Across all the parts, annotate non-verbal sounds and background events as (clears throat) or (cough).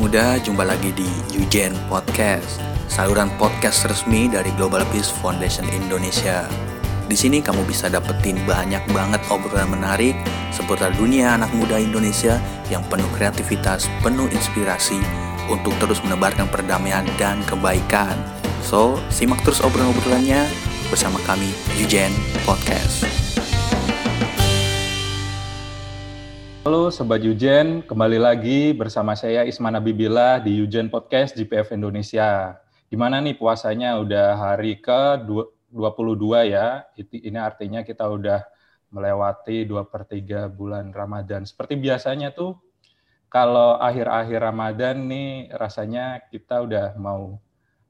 muda, jumpa lagi di Eugen Podcast, saluran podcast resmi dari Global Peace Foundation Indonesia. Di sini kamu bisa dapetin banyak banget obrolan menarik seputar dunia anak muda Indonesia yang penuh kreativitas, penuh inspirasi untuk terus menebarkan perdamaian dan kebaikan. So, simak terus obrolan-obrolannya bersama kami Eugen Podcast. Halo Sobat Yujen, kembali lagi bersama saya Isman Abibila di Yujen Podcast GPF Indonesia. Gimana nih puasanya udah hari ke 22 ya, ini artinya kita udah melewati 2 per 3 bulan Ramadan. Seperti biasanya tuh, kalau akhir-akhir Ramadan nih rasanya kita udah mau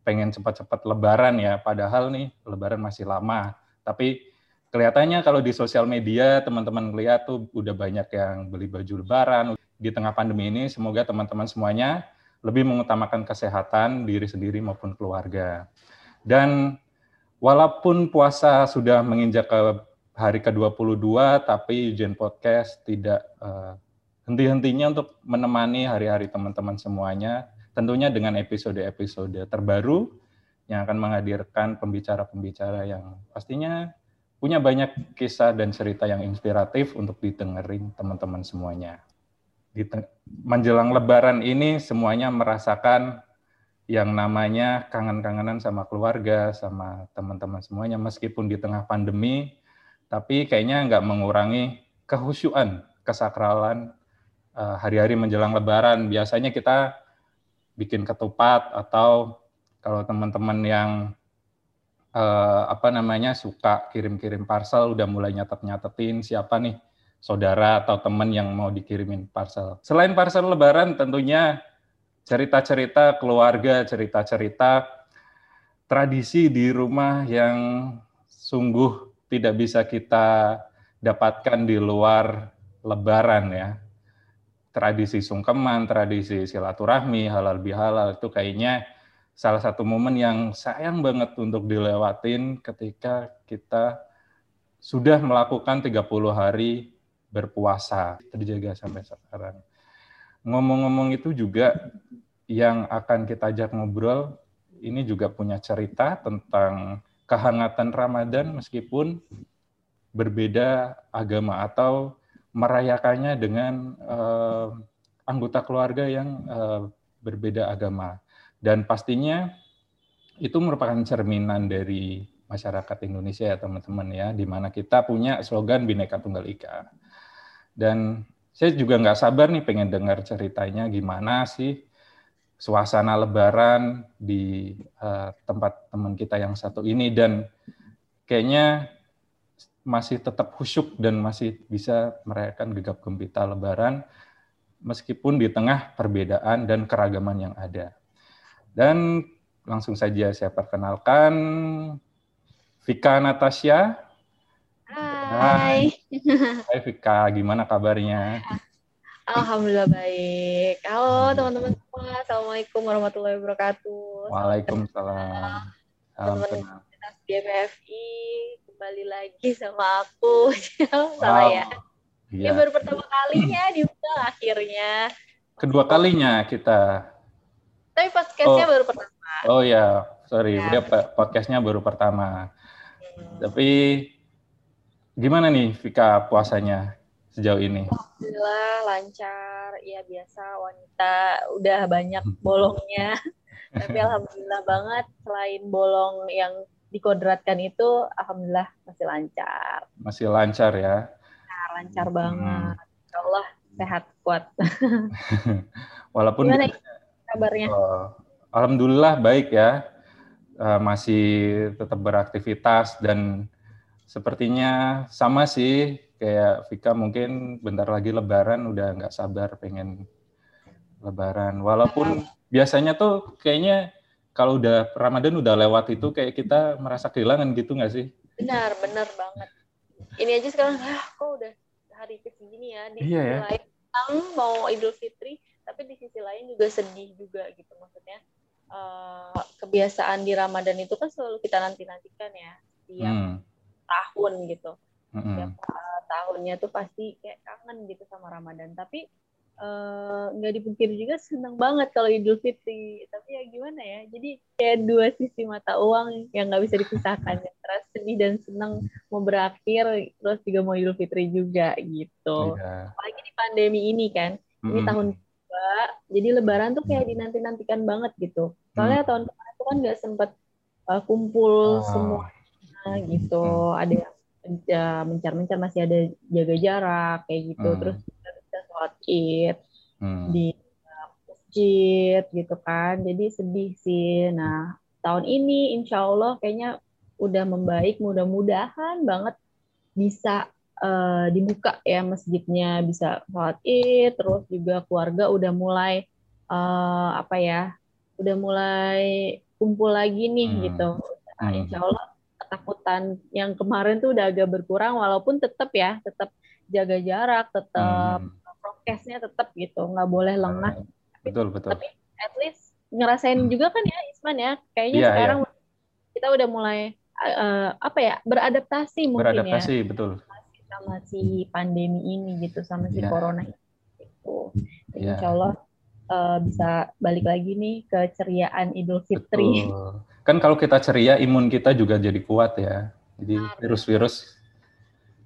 pengen cepat-cepat lebaran ya, padahal nih lebaran masih lama. Tapi kelihatannya kalau di sosial media teman-teman lihat tuh udah banyak yang beli baju lebaran di tengah pandemi ini semoga teman-teman semuanya lebih mengutamakan kesehatan diri sendiri maupun keluarga. Dan walaupun puasa sudah menginjak ke hari ke-22 tapi Ujian Podcast tidak uh, henti-hentinya untuk menemani hari-hari teman-teman semuanya tentunya dengan episode-episode terbaru yang akan menghadirkan pembicara-pembicara yang pastinya punya banyak kisah dan cerita yang inspiratif untuk didengerin teman-teman semuanya. Di menjelang lebaran ini semuanya merasakan yang namanya kangen-kangenan sama keluarga, sama teman-teman semuanya, meskipun di tengah pandemi, tapi kayaknya nggak mengurangi kehusyuan, kesakralan eh, hari-hari menjelang lebaran. Biasanya kita bikin ketupat atau kalau teman-teman yang uh, apa namanya suka kirim-kirim parcel udah mulai nyatet-nyatetin siapa nih saudara atau teman yang mau dikirimin parcel. Selain parcel lebaran tentunya cerita-cerita keluarga, cerita-cerita tradisi di rumah yang sungguh tidak bisa kita dapatkan di luar lebaran ya. Tradisi sungkeman, tradisi silaturahmi, halal bihalal itu kayaknya salah satu momen yang sayang banget untuk dilewatin ketika kita sudah melakukan 30 hari berpuasa terjaga sampai sekarang. Ngomong-ngomong itu juga yang akan kita ajak ngobrol ini juga punya cerita tentang kehangatan Ramadan meskipun berbeda agama atau merayakannya dengan uh, anggota keluarga yang uh, berbeda agama. Dan pastinya itu merupakan cerminan dari masyarakat Indonesia ya teman-teman ya, di mana kita punya slogan Bhinneka Tunggal Ika. Dan saya juga nggak sabar nih pengen dengar ceritanya gimana sih suasana Lebaran di uh, tempat teman kita yang satu ini dan kayaknya masih tetap khusyuk dan masih bisa merayakan gegap gempita Lebaran meskipun di tengah perbedaan dan keragaman yang ada. Dan langsung saja saya perkenalkan Vika Natasha. Hai. Hai Vika, gimana kabarnya? Alhamdulillah baik. Halo teman-teman semua, Assalamualaikum warahmatullahi wabarakatuh. Waalaikumsalam. Teman-teman BMFI kembali lagi sama aku. (laughs) Salah wow. ya. Iya. Ini baru pertama kalinya diundang akhirnya. Kedua kalinya kita tapi podcastnya oh. baru pertama. Oh ya, sorry, ya. dia podcastnya baru pertama. Hmm. Tapi gimana nih Vika puasanya sejauh ini? Alhamdulillah lancar, ya biasa wanita udah banyak hmm. bolongnya. (laughs) Tapi alhamdulillah banget selain bolong yang dikodratkan itu, alhamdulillah masih lancar. Masih lancar ya? Nah, lancar hmm. banget. Allah sehat kuat. (laughs) (laughs) Walaupun Gimana? Kabarnya? Uh, Alhamdulillah baik ya, uh, masih tetap beraktivitas dan sepertinya sama sih kayak Vika mungkin bentar lagi Lebaran udah nggak sabar pengen Lebaran. Walaupun biasanya tuh kayaknya kalau udah Ramadan udah lewat itu kayak kita merasa kehilangan gitu nggak sih? Benar, benar banget. Ini aja sekarang, ah kok udah hari ke segini ya, di iya, ya? mau Idul Fitri, tapi di sisi lain juga sedih juga gitu maksudnya uh, kebiasaan di Ramadan itu kan selalu kita nanti nantikan ya setiap hmm. tahun gitu hmm. setiap uh, tahunnya tuh pasti kayak kangen gitu sama Ramadan tapi Eh, nggak uh, dipungkiri juga senang banget kalau Idul Fitri tapi ya gimana ya jadi kayak dua sisi mata uang yang nggak bisa dipisahkan antara sedih dan senang mau berakhir terus juga mau Idul Fitri juga gitu yeah. apalagi di pandemi ini kan mm. ini tahun kedua jadi Lebaran tuh kayak dinanti nantikan banget gitu soalnya mm. tahun kemarin tuh kan nggak sempet uh, kumpul oh. semua gitu mm. ada yang ya, mencar-mencar masih ada jaga jarak kayak gitu mm. terus sholat id hmm. di masjid gitu kan jadi sedih sih nah tahun ini insya Allah kayaknya udah membaik mudah-mudahan banget bisa uh, dibuka ya masjidnya bisa sholat id terus juga keluarga udah mulai uh, apa ya udah mulai kumpul lagi nih hmm. gitu nah, hmm. insya Allah ketakutan yang kemarin tuh udah agak berkurang walaupun tetap ya tetap jaga jarak tetap hmm prokesnya tetap gitu nggak boleh lengah uh, betul betul tapi at least ngerasain hmm. juga kan ya Isman ya kayaknya yeah, sekarang yeah. kita udah mulai uh, apa ya beradaptasi mungkin beradaptasi ya betul sama si pandemi ini gitu sama si yeah. corona itu yeah. insya Allah uh, bisa balik lagi nih ke ceriaan Idul Fitri betul. kan kalau kita ceria imun kita juga jadi kuat ya jadi virus-virus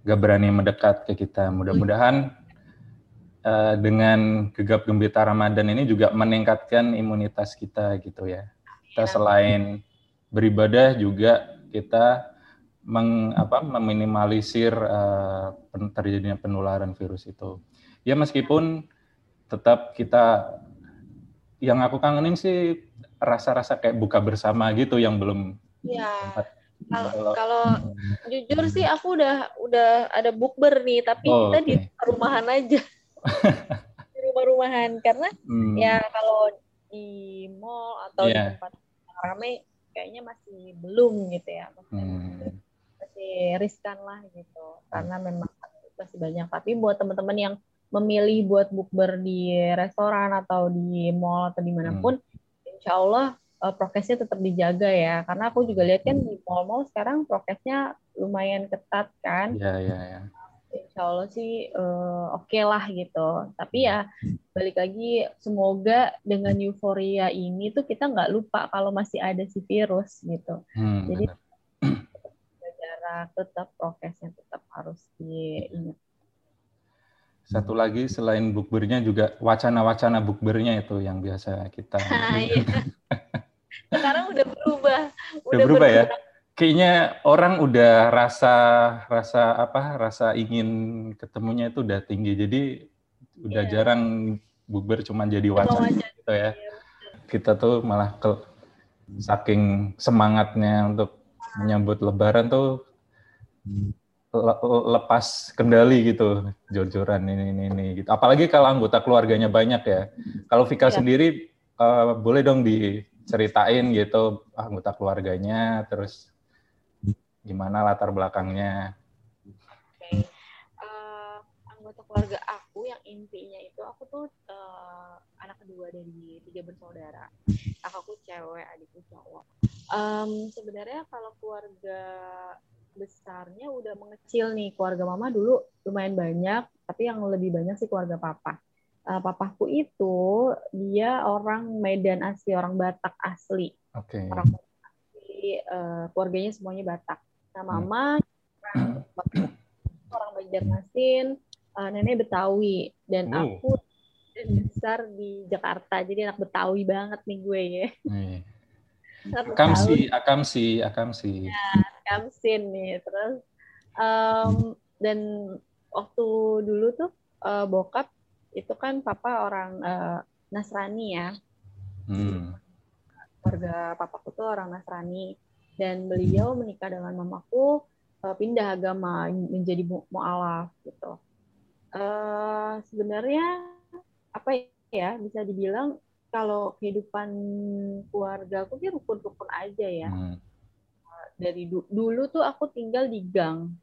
gak berani mendekat ke kita mudah-mudahan uh, dengan gegap gembita Ramadan ini juga meningkatkan imunitas kita gitu ya. Kita selain beribadah juga kita meng, apa, meminimalisir uh, terjadinya penularan virus itu. Ya meskipun tetap kita yang aku kangenin sih rasa-rasa kayak buka bersama gitu yang belum ya. Kalau kalau jujur sih aku udah udah ada bukber nih, tapi oh, kita okay. di rumahan aja (laughs) di rumah-rumahan karena hmm. ya kalau di mall atau yeah. di iya. tempat ramai kayaknya masih belum gitu ya masih, hmm. Riskan lah gitu. Karena memang masih banyak. Tapi buat teman-teman yang memilih buat bukber di restoran atau di mall atau di mana pun hmm. insya Allah uh, prokesnya tetap dijaga ya. Karena aku juga lihat kan di mall-mall sekarang prokesnya lumayan ketat kan. Ya ya yeah insya Allah sih uh, oke okay lah gitu. Tapi ya balik lagi semoga dengan euforia ini tuh kita nggak lupa kalau masih ada si virus gitu. Hmm, Jadi jarak tetap prokesnya tetap harus diingat. Satu lagi selain bukbernya juga wacana-wacana bukbernya itu yang biasa kita. (laughs) Iya. Sekarang udah berubah. Udah, udah berubah ya kayaknya orang udah rasa rasa apa rasa ingin ketemunya itu udah tinggi jadi udah yeah. jarang bukber cuma jadi wacana gitu ya kita tuh malah ke saking semangatnya untuk menyambut lebaran tuh lepas kendali gitu jor-joran ini ini ini gitu apalagi kalau anggota keluarganya banyak ya kalau Vika yeah. sendiri uh, boleh dong diceritain gitu anggota keluarganya terus gimana latar belakangnya? Oke, okay. uh, eh, anggota keluarga aku yang intinya itu aku tuh uh, anak kedua dari tiga bersaudara. Kakakku cewek, adikku cowok. Um, sebenarnya kalau keluarga besarnya udah mengecil nih. Keluarga mama dulu lumayan banyak, tapi yang lebih banyak sih keluarga papa. Uh, papaku itu dia orang Medan asli, orang Batak asli. Okay. Orang asli, uh, keluarganya semuanya Batak. Nah, hmm. mama (coughs) orang, orang Banjarmasin, uh, nenek Betawi dan uh. aku besar di Jakarta. Jadi anak Betawi banget nih gue ya. Hmm. Akamsi, akamsi, akamsi. Ya, akamsin nih. Terus um, dan waktu dulu tuh uh, bokap itu kan papa orang uh, Nasrani ya. Hmm. Keluarga papaku tuh orang Nasrani dan beliau menikah dengan mamaku uh, pindah agama menjadi mualaf gitu. Uh, sebenarnya apa ya bisa dibilang kalau kehidupan keluarga aku sih rukun-rukun aja ya. Hmm. Dari du dulu tuh aku tinggal di gang,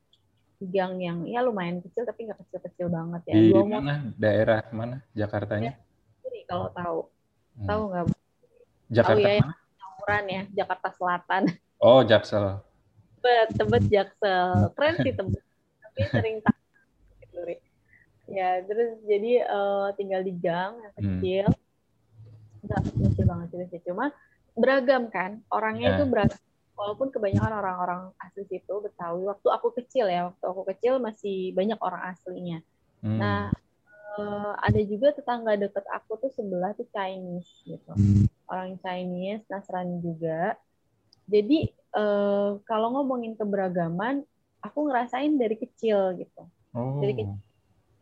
gang yang ya lumayan kecil tapi nggak kecil-kecil banget ya. Di Dua mana? Daerah mana? Jakartanya? Ya, kalau tahu, hmm. tahu nggak? Jakarta tahu ya, mana? ya, Jakarta Selatan. Oh, Jaksel. Tebet, Tebet Jaksel. Keren sih Tebet. Tapi sering tak ya terus jadi uh, tinggal di gang yang hmm. kecil hmm. nggak kecil banget sih cuma beragam kan orangnya yeah. itu beragam walaupun kebanyakan orang-orang asli situ Betawi waktu aku kecil ya waktu aku kecil masih banyak orang aslinya hmm. nah uh, ada juga tetangga deket aku tuh sebelah tuh Chinese gitu hmm. orang Chinese Nasrani juga jadi uh, kalau ngomongin keberagaman aku ngerasain dari kecil gitu oh. dari kecil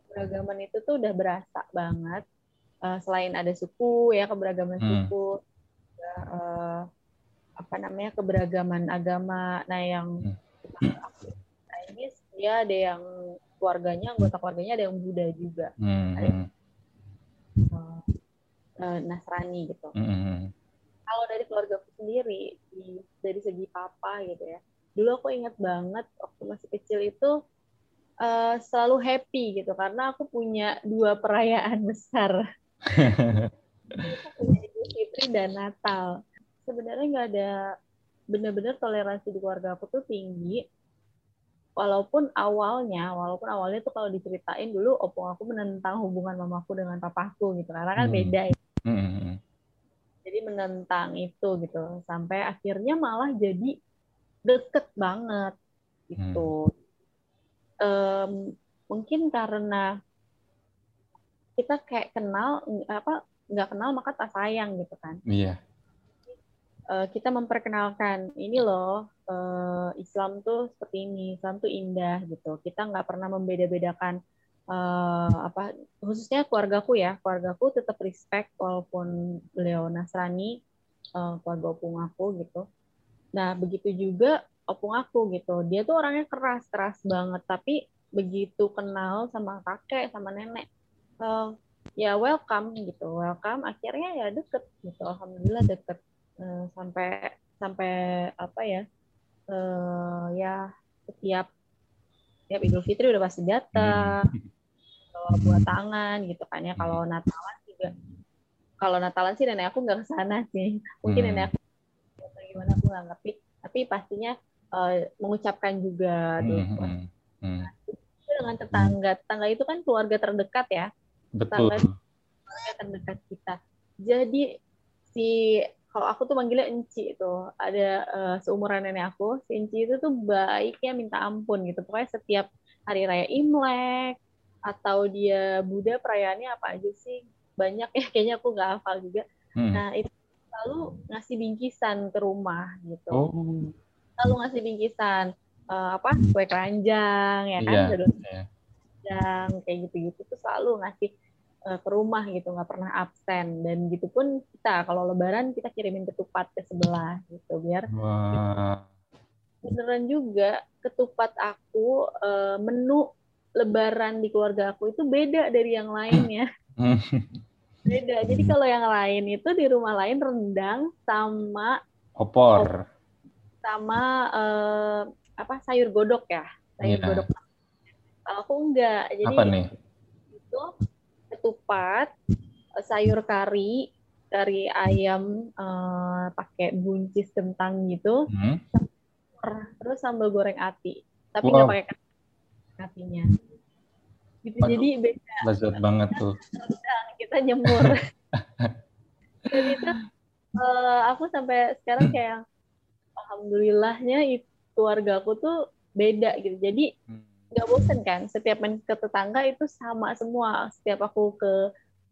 keberagaman itu tuh udah berasa banget uh, selain ada suku ya keberagaman hmm. suku uh, apa namanya keberagaman agama nah yang hmm. ini dia ada yang keluarganya anggota keluarganya ada yang Buddha juga hmm. ada yang, uh, uh, Nasrani gitu hmm. hmm, hmm. kalau dari keluarga aku sendiri di, dari segi papa gitu ya dulu aku ingat banget waktu masih kecil itu uh, selalu happy gitu karena aku punya dua perayaan besar (laughs) Idul Fitri dan Natal sebenarnya nggak ada benar-benar toleransi di keluarga aku tuh tinggi walaupun awalnya walaupun awalnya tuh kalau diceritain dulu opung aku menentang hubungan mamaku dengan papaku gitu karena kan hmm. beda ya. Hmm. jadi menentang itu gitu sampai akhirnya malah jadi deket banget gitu hmm. um, mungkin karena kita kayak kenal apa nggak kenal maka tak sayang gitu kan iya uh, kita memperkenalkan ini loh uh, Islam tuh seperti ini, Islam tuh indah gitu. Kita nggak pernah membeda-bedakan uh, apa khususnya keluargaku ya, keluargaku tetap respect walaupun beliau Nasrani, uh, keluarga opung aku gitu. Nah begitu juga opung aku gitu, dia tuh orangnya keras keras banget, tapi begitu kenal sama kakek sama nenek. Uh, ya welcome gitu welcome akhirnya ya deket gitu alhamdulillah deket Eh, sampai sampai apa ya uh, ya setiap setiap Idul Fitri udah pasti datang hmm. bawa buat tangan gitu kan ya kalau hmm. Natalan juga kalau Natalan sih nenek aku nggak ke sana sih mungkin hmm. nenek aku gimana aku nggak ngerti tapi pastinya uh, mengucapkan juga hmm. Hmm. dengan tetangga tetangga itu kan keluarga terdekat ya betul tetangga keluarga terdekat kita jadi si kalau aku tuh manggilnya Enci itu ada uh, seumuran nenek aku si Enci itu tuh baiknya minta ampun gitu pokoknya setiap hari raya Imlek atau dia Buddha perayaannya apa aja sih banyak ya (laughs) kayaknya aku nggak hafal juga hmm. nah itu selalu ngasih bingkisan ke rumah gitu oh. selalu ngasih bingkisan uh, apa kue keranjang ya kan yeah. yeah. kayak gitu-gitu tuh selalu ngasih uh, ke rumah gitu nggak pernah absen. Dan gitu pun kita kalau lebaran kita kirimin ketupat ke sebelah gitu biar Wah. beneran juga ketupat aku uh, menu lebaran di keluarga aku itu beda dari yang lainnya (laughs) beda. Jadi kalau yang lain itu di rumah lain rendang sama opor. sama uh, apa sayur godok ya. Sayur yeah. godok. Aku enggak. Jadi apa nih? itu ketupat, eh, sayur kari, kari ayam uh, pakai buncis kentang gitu, hmm. terus sambal goreng ati, tapi nggak wow. pakai atinya. Gitu, jadi beda. Lezat banget tuh. kita nyemur. (laughs) Dan itu uh, aku sampai sekarang kayak alhamdulillahnya itu keluarga aku tuh beda gitu. Jadi hmm nggak bosen kan? Setiap main ke tetangga itu sama semua. Setiap aku ke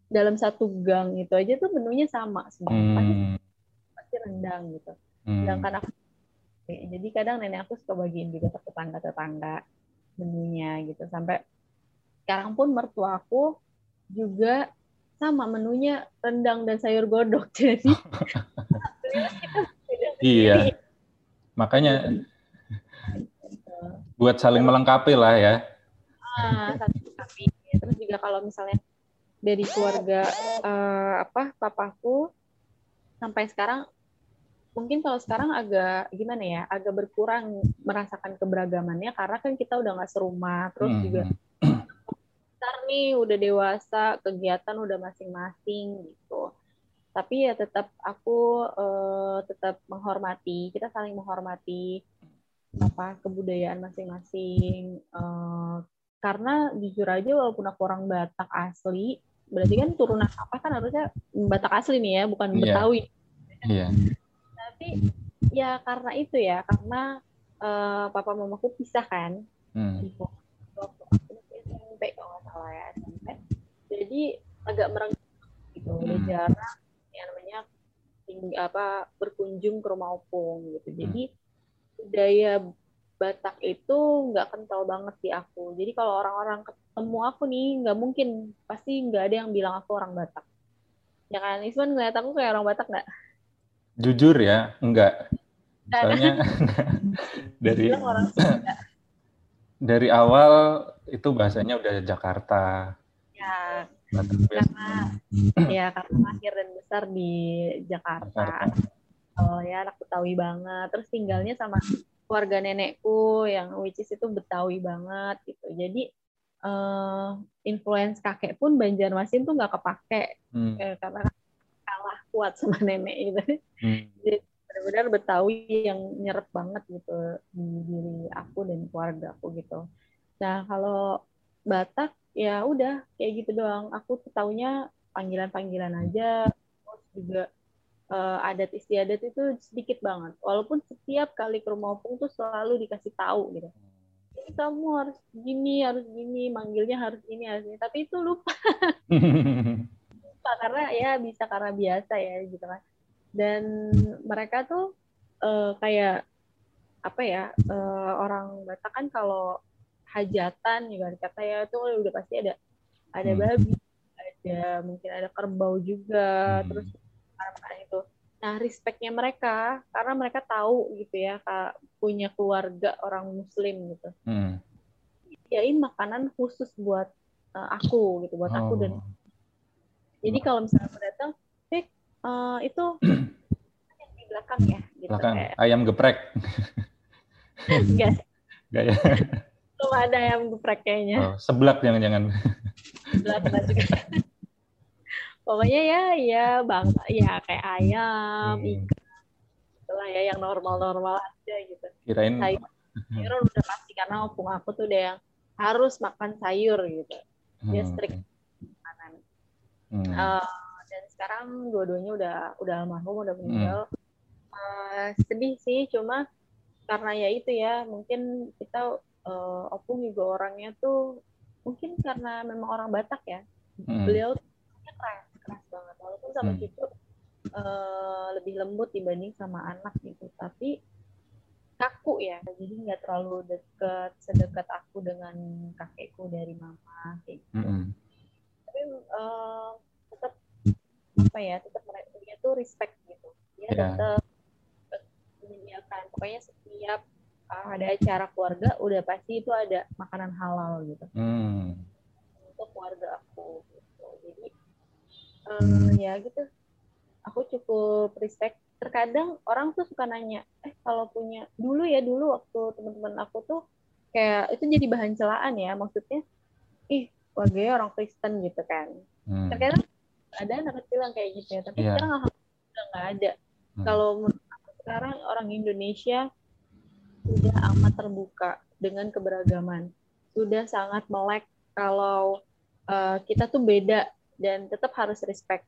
dalam satu gang itu aja tuh menunya sama semua. Hmm. pasti pasti rendang gitu. Hmm. sedangkan aku jadi kadang nenek aku suka bagiin juga ke tetangga tetangga menunya gitu. Sampai sekarang pun mertua aku juga sama menunya rendang dan sayur godok. (laughs) Jadi (laughs) iya. Makanya buat saling melengkapi lah ya. Ah, melengkapi. Terus juga kalau misalnya dari keluarga uh, apa papaku sampai sekarang mungkin kalau sekarang agak gimana ya agak berkurang merasakan keberagamannya karena kan kita udah nggak serumah terus hmm. juga ntar nih udah dewasa kegiatan udah masing-masing gitu tapi ya tetap aku uh, tetap menghormati kita saling menghormati apa kebudayaan masing-masing uh, karena jujur aja walaupun aku orang Batak asli berarti kan turunan apa kan harusnya Batak asli nih ya bukan yeah. Betawi iya yeah. tapi ya karena itu ya karena uh, papa mamaku pisah kan hmm. waktu SMP kalau nggak salah ya SMP jadi agak merenggang gitu hmm. udah jarang yang namanya apa berkunjung ke rumah opung gitu jadi hmm. Budaya Batak itu nggak kental banget di aku. Jadi kalau orang-orang ketemu aku nih, nggak mungkin pasti nggak ada yang bilang aku orang Batak. Ya kan, Isman ngeliat aku kayak orang Batak nggak? Jujur ya, enggak. Soalnya (laughs) (laughs) dari dari awal itu bahasanya udah Jakarta. Ya, karena ya karena lahir dan besar di Jakarta. Jakarta. Oh ya anak Betawi banget. Terus tinggalnya sama keluarga nenekku yang which is itu Betawi banget gitu. Jadi uh, influence kakek pun Banjarmasin tuh nggak kepake hmm. eh, karena kalah kuat sama (laughs) nenek gitu. Hmm. Jadi benar-benar Betawi yang nyerap banget gitu di diri aku dan keluarga aku gitu. Nah kalau Batak ya udah kayak gitu doang. Aku tuh taunya panggilan-panggilan aja, terus juga uh, adat istiadat itu sedikit banget. Walaupun setiap kali ke rumah opung tuh selalu dikasih tahu gitu. Ini kamu harus gini, harus gini, manggilnya harus ini, harus ini. Tapi itu lupa. (laughs) lupa karena ya bisa karena biasa ya gitu kan. Dan mereka tuh uh, kayak apa ya uh, orang Batak kan kalau hajatan juga kata ya itu udah pasti ada ada hmm. babi, ada mungkin ada kerbau juga, hmm. terus makanan itu. Nah, respectnya mereka karena mereka tahu gitu ya, kak, punya keluarga orang Muslim gitu. Hmm. Yain makanan khusus buat uh, aku gitu, buat oh. aku dan. Oh. Jadi kalau misalnya aku datang, eh uh, itu (clears throat) yang di belakang ya, gitu. Belakang. Kayak, ayam geprek. Enggak. (laughs) Enggak ya. Belum ada ayam geprek kayaknya. Oh, seblak jangan-jangan. Seblak juga (laughs) pokoknya ya ya bang ya kayak ayam hmm. ikan itulah ya yang normal-normal aja gitu kirain (laughs) sayur udah pasti karena opung aku tuh udah yang harus makan sayur gitu dia hmm. strict makanan hmm. uh, dan sekarang dua-duanya udah udah almarhum udah meninggal hmm. uh, sedih sih cuma karena ya itu ya mungkin kita uh, opung juga orangnya tuh mungkin karena memang orang Batak ya hmm. beliau keras keras banget walaupun sama hmm. cucu uh, lebih lembut dibanding sama anak gitu tapi kaku ya jadi nggak terlalu deket sedekat aku dengan kakekku dari mama kayak gitu hmm. tapi uh, tetap apa ya tetap mereka dia tuh respect gitu dia yeah. tetap menyediakan pokoknya setiap uh, ada acara keluarga udah pasti itu ada makanan halal gitu hmm. untuk keluarga aku gitu. jadi uh, ya gitu aku cukup respect terkadang orang tuh suka nanya eh kalau punya dulu ya dulu waktu teman-teman aku tuh kayak itu jadi bahan celaan ya maksudnya ih keluarganya orang Kristen gitu kan hmm. terkadang ada anak kecil yang kayak gitu ya tapi yeah. sekarang udah nggak ada hmm. kalau sekarang orang Indonesia sudah amat terbuka dengan keberagaman sudah sangat melek kalau uh, kita tuh beda dan tetap harus respect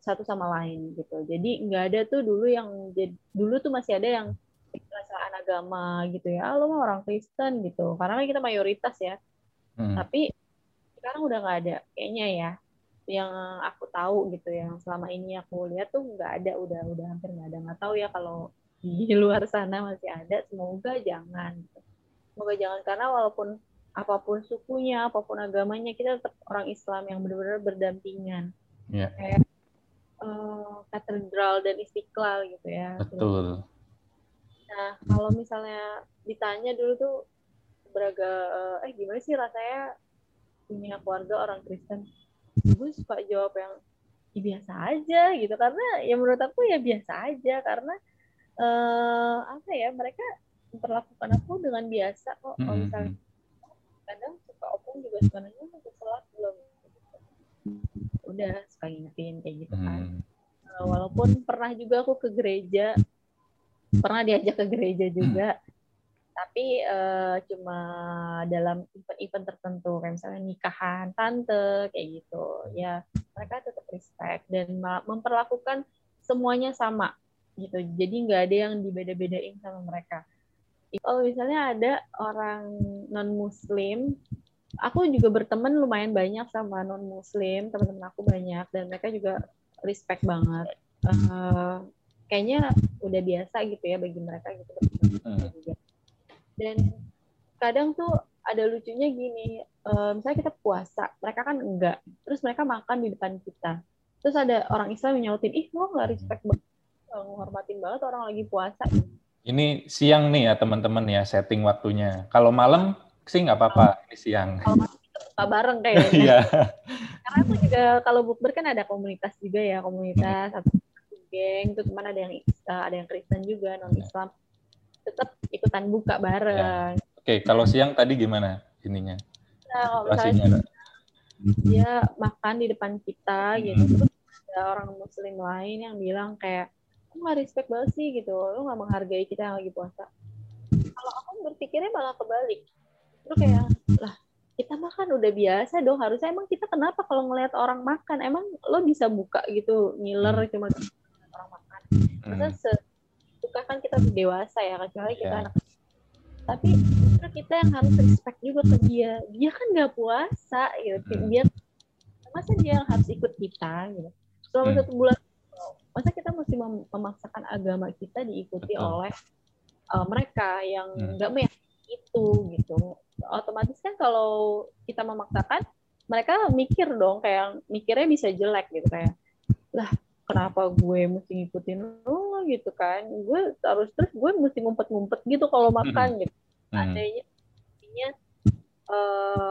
satu sama lain gitu. Jadi nggak ada tuh dulu yang dulu tuh masih ada yang perasaan agama gitu ya. Ah, lo mah orang Kristen gitu. Karena kan kita mayoritas ya. Hmm. Tapi sekarang udah nggak ada kayaknya ya yang aku tahu gitu yang selama ini aku lihat tuh nggak ada udah udah hampir nggak ada nggak tahu ya kalau di luar sana masih ada semoga jangan semoga jangan karena walaupun apa pun sukunya, apa pun agamanya, kita tetap orang Islam yang benar-benar berdampingan. Yeah. Kayak uh, katedral dan istiqlal gitu ya. Betul. Nah, kalau misalnya ditanya dulu tuh beraga, eh gimana sih rasanya punya keluarga orang Kristen? Gue suka jawab yang ya biasa aja gitu karena ya menurut aku ya biasa aja karena uh, apa ya mereka memperlakukan aku dengan biasa kok kalau misalnya kadang suka opung juga nanya udah sholat belum. Udah suka ngingetin kayak gitu kan. Hmm. uh, walaupun pernah juga aku ke gereja pernah diajak ke gereja juga. Hmm. tapi uh, cuma dalam event-event tertentu kayak misalnya nikahan tante kayak gitu. Ya mereka tetap respect dan memperlakukan semuanya sama gitu. Jadi nggak ada yang dibeda-bedain sama mereka kalau misalnya ada orang non muslim aku juga berteman lumayan banyak sama non muslim teman-teman aku banyak dan mereka juga respect banget. Uh, kayaknya udah biasa gitu ya bagi mereka gitu. Juga dan kadang tuh ada lucunya gini uh, misalnya kita puasa mereka kan enggak terus mereka makan di depan kita. Terus ada orang Islam yang nyautin ih lo nggak respect banget menghormatin banget orang lagi puasa ini siang nih ya teman-teman ya setting waktunya. Kalau malam sih nggak apa-apa ini siang. Kalau buka bareng kayaknya (laughs) iya. Karena aku juga kalau bukber kan ada komunitas juga ya komunitas atau geng itu teman ada yang uh, ada yang Kristen juga non Islam. Tetap ikutan buka bareng. Ya. Oke, kalau siang tadi gimana ininya? Nah, kalau misalnya dia makan di depan kita gitu, hmm. terus ada orang muslim lain yang bilang kayak, lu nggak respect banget sih gitu, lu nggak menghargai kita yang lagi puasa. Kalau aku berpikirnya malah kebalik. Terus kayak, lah kita makan udah biasa dong harusnya emang kita kenapa kalau ngelihat orang makan emang lo bisa buka gitu ngiler hmm. cuma orang makan hmm suka kan kita dewasa ya kecuali kita yeah. anak tapi kita yang harus respect juga ke dia dia kan nggak puasa gitu hmm. dia masa dia yang harus ikut kita gitu selama hmm. satu bulan masa kita mesti mem memaksakan agama kita diikuti Betul. oleh uh, mereka yang hmm. nggak hmm. meyakini itu gitu otomatis kan kalau kita memaksakan mereka mikir dong kayak mikirnya bisa jelek gitu kayak lah kenapa gue mesti ngikutin lo gitu kan gue harus terus gue mesti ngumpet-ngumpet gitu kalau makan hmm. gitu adanya intinya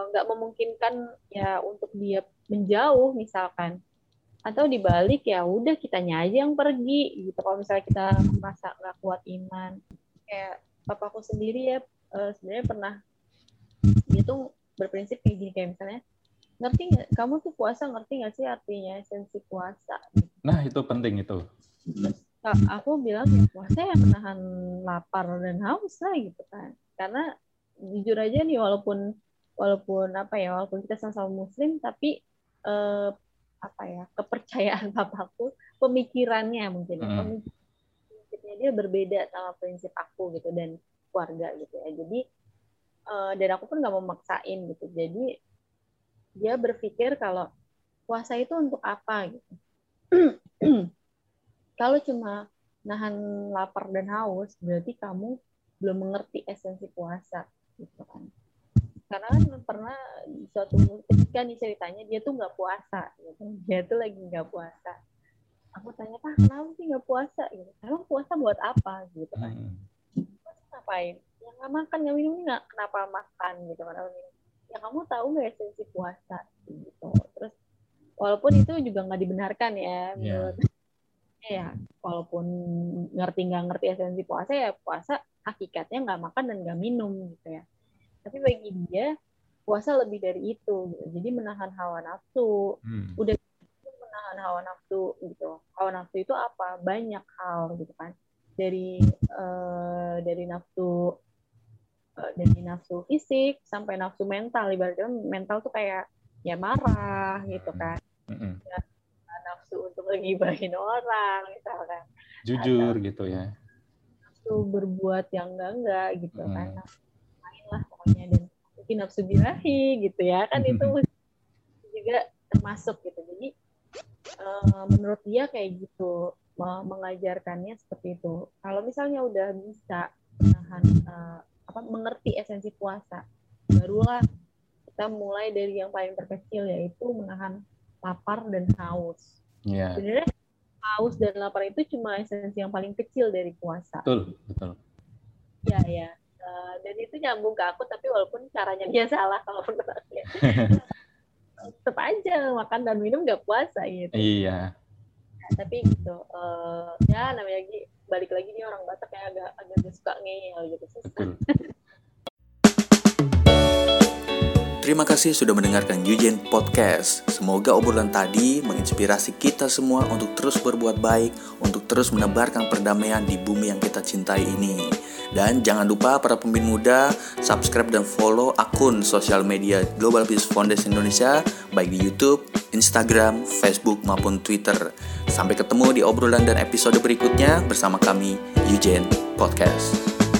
nggak uh, memungkinkan ya untuk dia menjauh misalkan atau dibalik ya udah kitanya aja yang pergi gitu. Kalau misalnya kita merasa nggak kuat iman kayak papaku sendiri ya uh, sebenarnya pernah dia tuh berprinsip kayak gini kayak misalnya ngerti nggak? Kamu tuh puasa ngerti nggak sih artinya esensi puasa? Nah itu penting itu. Nah, aku bilang ya puasa yang menahan lapar dan haus lah gitu kan. Karena jujur aja nih walaupun walaupun apa ya walaupun kita sama-sama muslim tapi eh, apa ya kepercayaan (laughs) papaku pemikirannya mungkin ya, hmm. pemikirannya dia berbeda sama prinsip aku gitu dan keluarga gitu ya jadi uh, dan aku pun nggak mau maksain gitu jadi dia berpikir kalau puasa itu untuk apa gitu. (clears throat) kalau cuma nahan lapar dan haus, berarti kamu belum mengerti esensi puasa gitu kan. Karena kan pernah suatu ketika nih ceritanya dia tuh nggak puasa gitu. Dia tuh lagi nggak puasa. Aku tanya, "Pak, kenapa sih nggak puasa?" gitu. Emang puasa buat apa gitu kan. Hmm. Puasa ngapain? Ya nggak makan, nggak minum, nggak kenapa makan gitu kan ya kamu tahu nggak esensi puasa gitu terus walaupun itu juga nggak dibenarkan ya iya. menurut yeah. (laughs) ya walaupun ngerti nggak ngerti esensi puasa ya puasa hakikatnya nggak makan dan nggak minum gitu ya tapi bagi dia puasa lebih dari itu gitu. jadi menahan hawa nafsu. Hmm. udah menahan hawa nafsu gitu. Hawa nafsu itu apa? Banyak hal gitu kan. Dari uh, dari nafsu Eh, dari nafsu fisik sampai nafsu mental. Ibaratnya mental tuh kayak ya marah gitu kan. Mm-hmm. ya, nafsu untuk ngegibahin orang misalkan. Jujur Atau, gitu ya. nafsu berbuat yang enggak enggak gitu mm. kan lain pokoknya dan mungkin nafsu birahi gitu ya. Kan itu juga termasuk gitu. Jadi uh, menurut dia kayak gitu mengajarkannya seperti itu. Kalau misalnya udah bisa menahan uh, apa mengerti esensi puasa barulah kita mulai dari yang paling terkecil yaitu menahan lapar dan haus. Yeah. sebenarnya haus dan lapar itu cuma esensi yang paling kecil dari puasa. Betul betul. Ya ya uh, dan itu nyambung ke aku tapi walaupun caranya dia salah kalau menurut aku ya. (laughs) tetap aja makan dan minum nggak puasa gitu iya nah, tapi gitu uh, ya namanya balik lagi nih orang Batak kayak agak agak suka ngeyel gitu Terima kasih sudah mendengarkan Yujen Podcast. Semoga obrolan tadi menginspirasi kita semua untuk terus berbuat baik, untuk terus menebarkan perdamaian di bumi yang kita cintai ini. Dan jangan lupa para pemimpin muda subscribe dan follow akun sosial media Global Peace Foundation Indonesia baik di YouTube, Instagram, Facebook maupun Twitter. Sampai ketemu di obrolan dan episode berikutnya bersama kami Eugene Podcast.